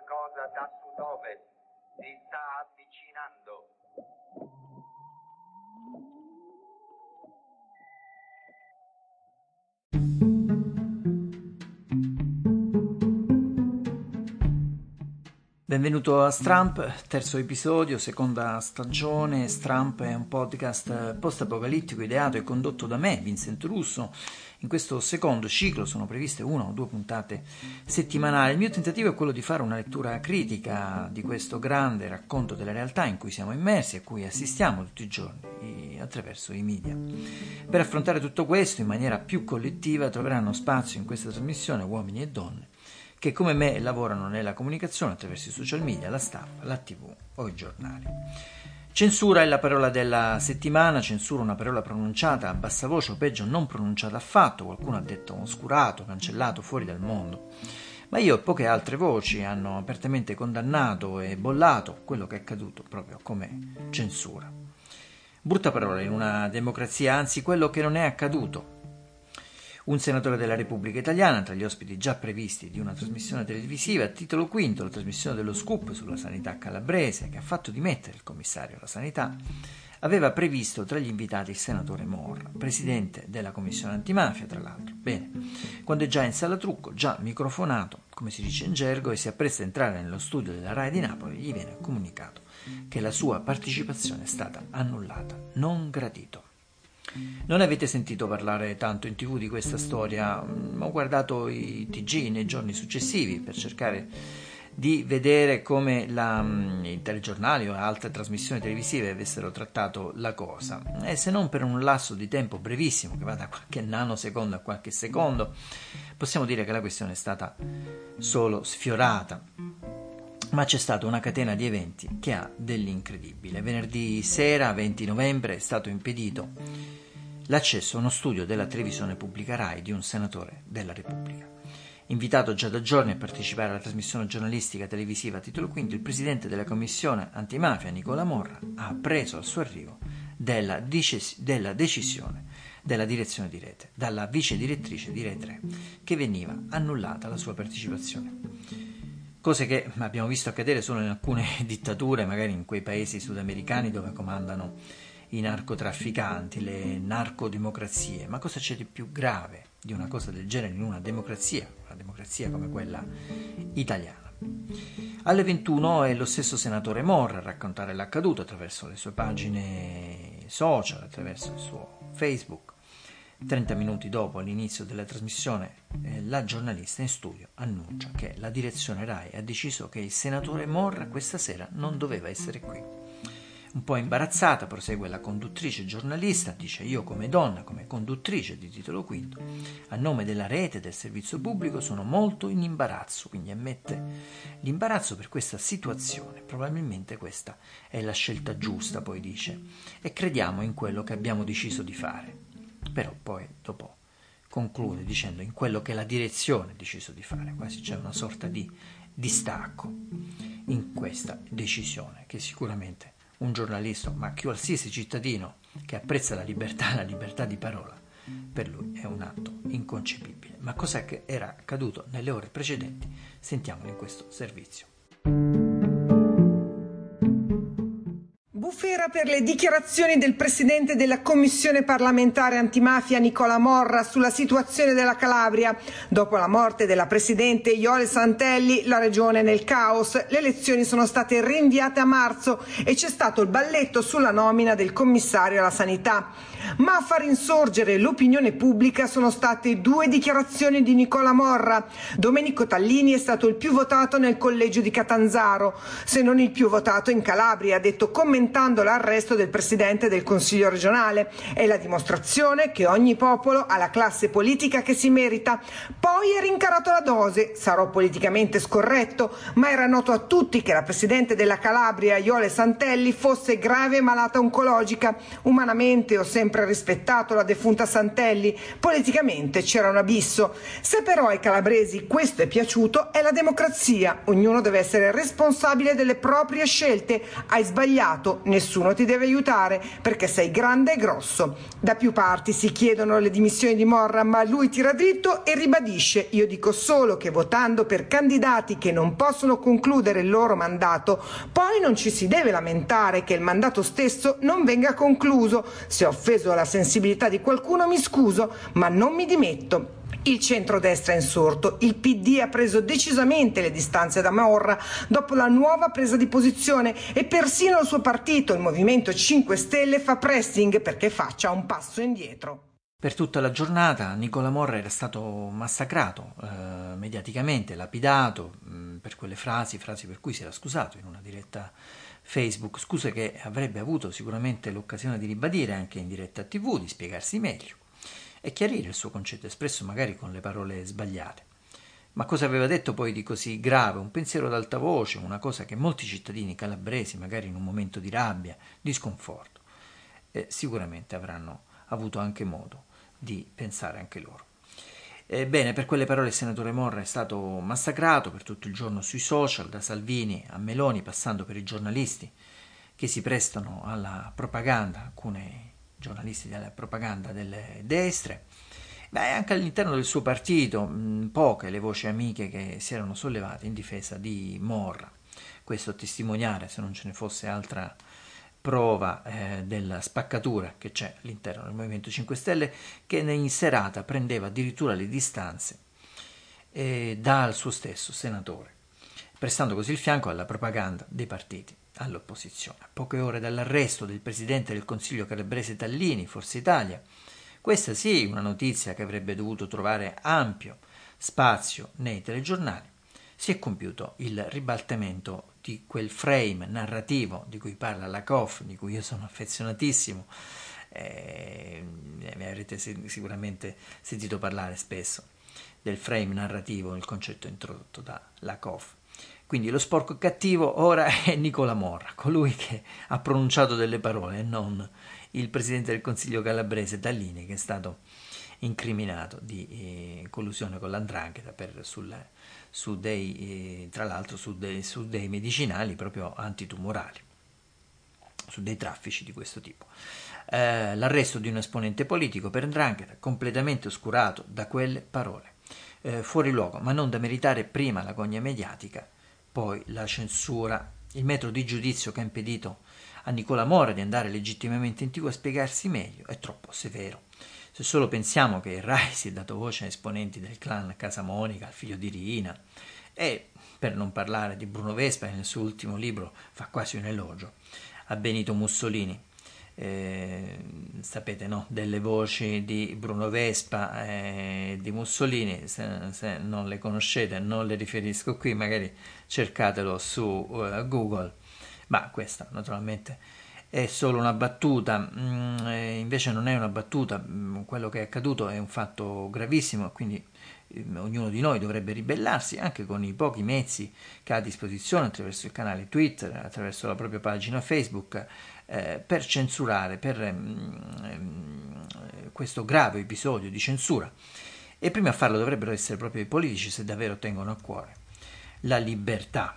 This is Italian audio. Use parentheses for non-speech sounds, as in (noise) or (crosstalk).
qualcosa da sud-ovest. Si sta avvicinando. Benvenuto a Stramp, terzo episodio, seconda stagione. Stramp è un podcast post-apocalittico ideato e condotto da me, Vincent Russo. In questo secondo ciclo sono previste una o due puntate settimanali. Il mio tentativo è quello di fare una lettura critica di questo grande racconto della realtà in cui siamo immersi e a cui assistiamo tutti i giorni attraverso i media. Per affrontare tutto questo in maniera più collettiva troveranno spazio in questa trasmissione uomini e donne che come me lavorano nella comunicazione attraverso i social media, la stampa, la tv o i giornali. Censura è la parola della settimana, censura una parola pronunciata a bassa voce o peggio non pronunciata affatto, qualcuno ha detto oscurato, cancellato, fuori dal mondo. Ma io e poche altre voci hanno apertamente condannato e bollato quello che è accaduto proprio come censura. Brutta parola in una democrazia, anzi quello che non è accaduto un senatore della Repubblica Italiana, tra gli ospiti già previsti di una trasmissione televisiva, titolo quinto la trasmissione dello scoop sulla sanità calabrese, che ha fatto dimettere il commissario alla sanità, aveva previsto tra gli invitati il senatore Morra, presidente della commissione antimafia, tra l'altro. Bene, quando è già in sala trucco, già microfonato, come si dice in gergo, e si appresta a entrare nello studio della RAI di Napoli, gli viene comunicato che la sua partecipazione è stata annullata, non gradito. Non avete sentito parlare tanto in tv di questa storia, mm, ho guardato i TG nei giorni successivi per cercare di vedere come la, mm, i telegiornali o altre trasmissioni televisive avessero trattato la cosa. E se non per un lasso di tempo brevissimo che va da qualche nanosecondo a qualche secondo possiamo dire che la questione è stata solo sfiorata ma c'è stata una catena di eventi che ha dell'incredibile. Venerdì sera, 20 novembre, è stato impedito l'accesso a uno studio della televisione pubblica RAI di un senatore della Repubblica. Invitato già da giorni a partecipare alla trasmissione giornalistica televisiva a titolo quinto, il presidente della commissione antimafia Nicola Morra ha appreso al suo arrivo della, decis- della decisione della direzione di rete, dalla vice direttrice di Rete 3, che veniva annullata la sua partecipazione. Cose che abbiamo visto accadere solo in alcune (laughs) dittature, magari in quei paesi sudamericani dove comandano i narcotrafficanti, le narcodemocrazie, ma cosa c'è di più grave di una cosa del genere in una democrazia, una democrazia come quella italiana? Alle 21 è lo stesso senatore Morra a raccontare l'accaduto attraverso le sue pagine social, attraverso il suo Facebook. 30 minuti dopo l'inizio della trasmissione, eh, la giornalista in studio annuncia che la direzione RAI ha deciso che il senatore Morra questa sera non doveva essere qui. Un po' imbarazzata prosegue la conduttrice giornalista, dice io come donna, come conduttrice di titolo quinto, a nome della rete del servizio pubblico sono molto in imbarazzo, quindi ammette l'imbarazzo per questa situazione, probabilmente questa è la scelta giusta, poi dice, e crediamo in quello che abbiamo deciso di fare. Però poi dopo conclude dicendo in quello che la direzione ha deciso di fare, quasi c'è una sorta di distacco in questa decisione che sicuramente un giornalista, ma qualsiasi cittadino che apprezza la libertà, la libertà di parola, per lui è un atto inconcepibile. Ma che era accaduto nelle ore precedenti? Sentiamolo in questo servizio. Bufera per le dichiarazioni del presidente della commissione parlamentare antimafia Nicola Morra sulla situazione della Calabria. Dopo la morte della presidente Iole Santelli, la regione nel caos, le elezioni sono state rinviate a marzo e c'è stato il balletto sulla nomina del commissario alla sanità. Ma a far insorgere l'opinione pubblica sono state due dichiarazioni di Nicola Morra. Domenico Tallini è stato il più votato nel collegio di Catanzaro, se non il più votato in Calabria, ha detto commentando l'arresto del presidente del Consiglio regionale. È la dimostrazione che ogni popolo ha la classe politica che si merita. Poi è rincarato la dose, sarò politicamente scorretto, ma era noto a tutti che la presidente della Calabria, Iole Santelli, fosse grave malata oncologica. Umanamente ho sempre rispettato la defunta Santelli, politicamente c'era un abisso. Se però ai calabresi questo è piaciuto, è la democrazia. Ognuno deve essere responsabile delle proprie scelte. Hai sbagliato, nessuno nessuno ti deve aiutare perché sei grande e grosso. Da più parti si chiedono le dimissioni di Morra, ma lui tira dritto e ribadisce: Io dico solo che votando per candidati che non possono concludere il loro mandato, poi non ci si deve lamentare che il mandato stesso non venga concluso. Se ho offeso la sensibilità di qualcuno mi scuso, ma non mi dimetto. Il centrodestra è insorto, il PD ha preso decisamente le distanze da Maorra dopo la nuova presa di posizione e persino il suo partito, il Movimento 5 Stelle, fa pressing perché faccia un passo indietro. Per tutta la giornata Nicola Morra era stato massacrato eh, mediaticamente, lapidato mh, mm, per quelle frasi, frasi per cui si era scusato in una diretta Facebook, scuse che avrebbe avuto sicuramente l'occasione di ribadire anche in diretta TV, di spiegarsi meglio e chiarire il suo concetto espresso magari con le parole sbagliate. Ma cosa aveva detto poi di così grave? Un pensiero ad alta voce, una cosa che molti cittadini calabresi, magari in un momento di rabbia, di sconforto, eh, sicuramente avranno avuto anche modo di pensare anche loro. Ebbene, per quelle parole il senatore Morra è stato massacrato per tutto il giorno sui social, da Salvini a Meloni, passando per i giornalisti che si prestano alla propaganda, alcune giornalisti della propaganda delle destre, Beh, anche all'interno del suo partito, mh, poche le voci amiche che si erano sollevate in difesa di Morra. Questo testimoniare, se non ce ne fosse altra prova eh, della spaccatura che c'è all'interno del Movimento 5 Stelle, che in serata prendeva addirittura le distanze eh, dal suo stesso senatore, prestando così il fianco alla propaganda dei partiti all'opposizione. A poche ore dall'arresto del presidente del Consiglio calabrese Tallini, Forza Italia, questa sì, una notizia che avrebbe dovuto trovare ampio spazio nei telegiornali, si è compiuto il ribaltamento di quel frame narrativo di cui parla Lakoff, di cui io sono affezionatissimo, eh, ne avrete sicuramente sentito parlare spesso del frame narrativo, il concetto introdotto da Lakoff. Quindi lo sporco cattivo ora è Nicola Morra, colui che ha pronunciato delle parole e non il presidente del Consiglio calabrese Tallini che è stato incriminato di eh, collusione con l'andrangheta per, sul, su dei, eh, tra l'altro su dei, su dei medicinali proprio antitumorali, su dei traffici di questo tipo. Eh, l'arresto di un esponente politico per andrangheta completamente oscurato da quelle parole. Eh, fuori luogo, ma non da meritare prima la gogna mediatica poi la censura, il metodo di giudizio che ha impedito a Nicola Mora di andare legittimamente in tv a spiegarsi meglio è troppo severo. Se solo pensiamo che il Rai si è dato voce a esponenti del clan Casa Monica, al figlio di Rina, e per non parlare di Bruno Vespa che nel suo ultimo libro fa quasi un elogio a Benito Mussolini, eh, sapete no? delle voci di Bruno Vespa e di Mussolini se, se, non le conoscete non le riferisco qui magari cercatelo su uh, Google. Ma questa naturalmente è solo una battuta. Mm, invece non è una battuta. Mm, quello che è accaduto è un fatto gravissimo quindi mm, ognuno di noi dovrebbe ribellarsi anche con i pochi mezzi che ha a disposizione attraverso il canale Twitter attraverso la propria pagina Facebook eh, per censurare, per mm, questo grave episodio di censura. E prima a farlo dovrebbero essere proprio i politici se davvero tengono a cuore la libertà.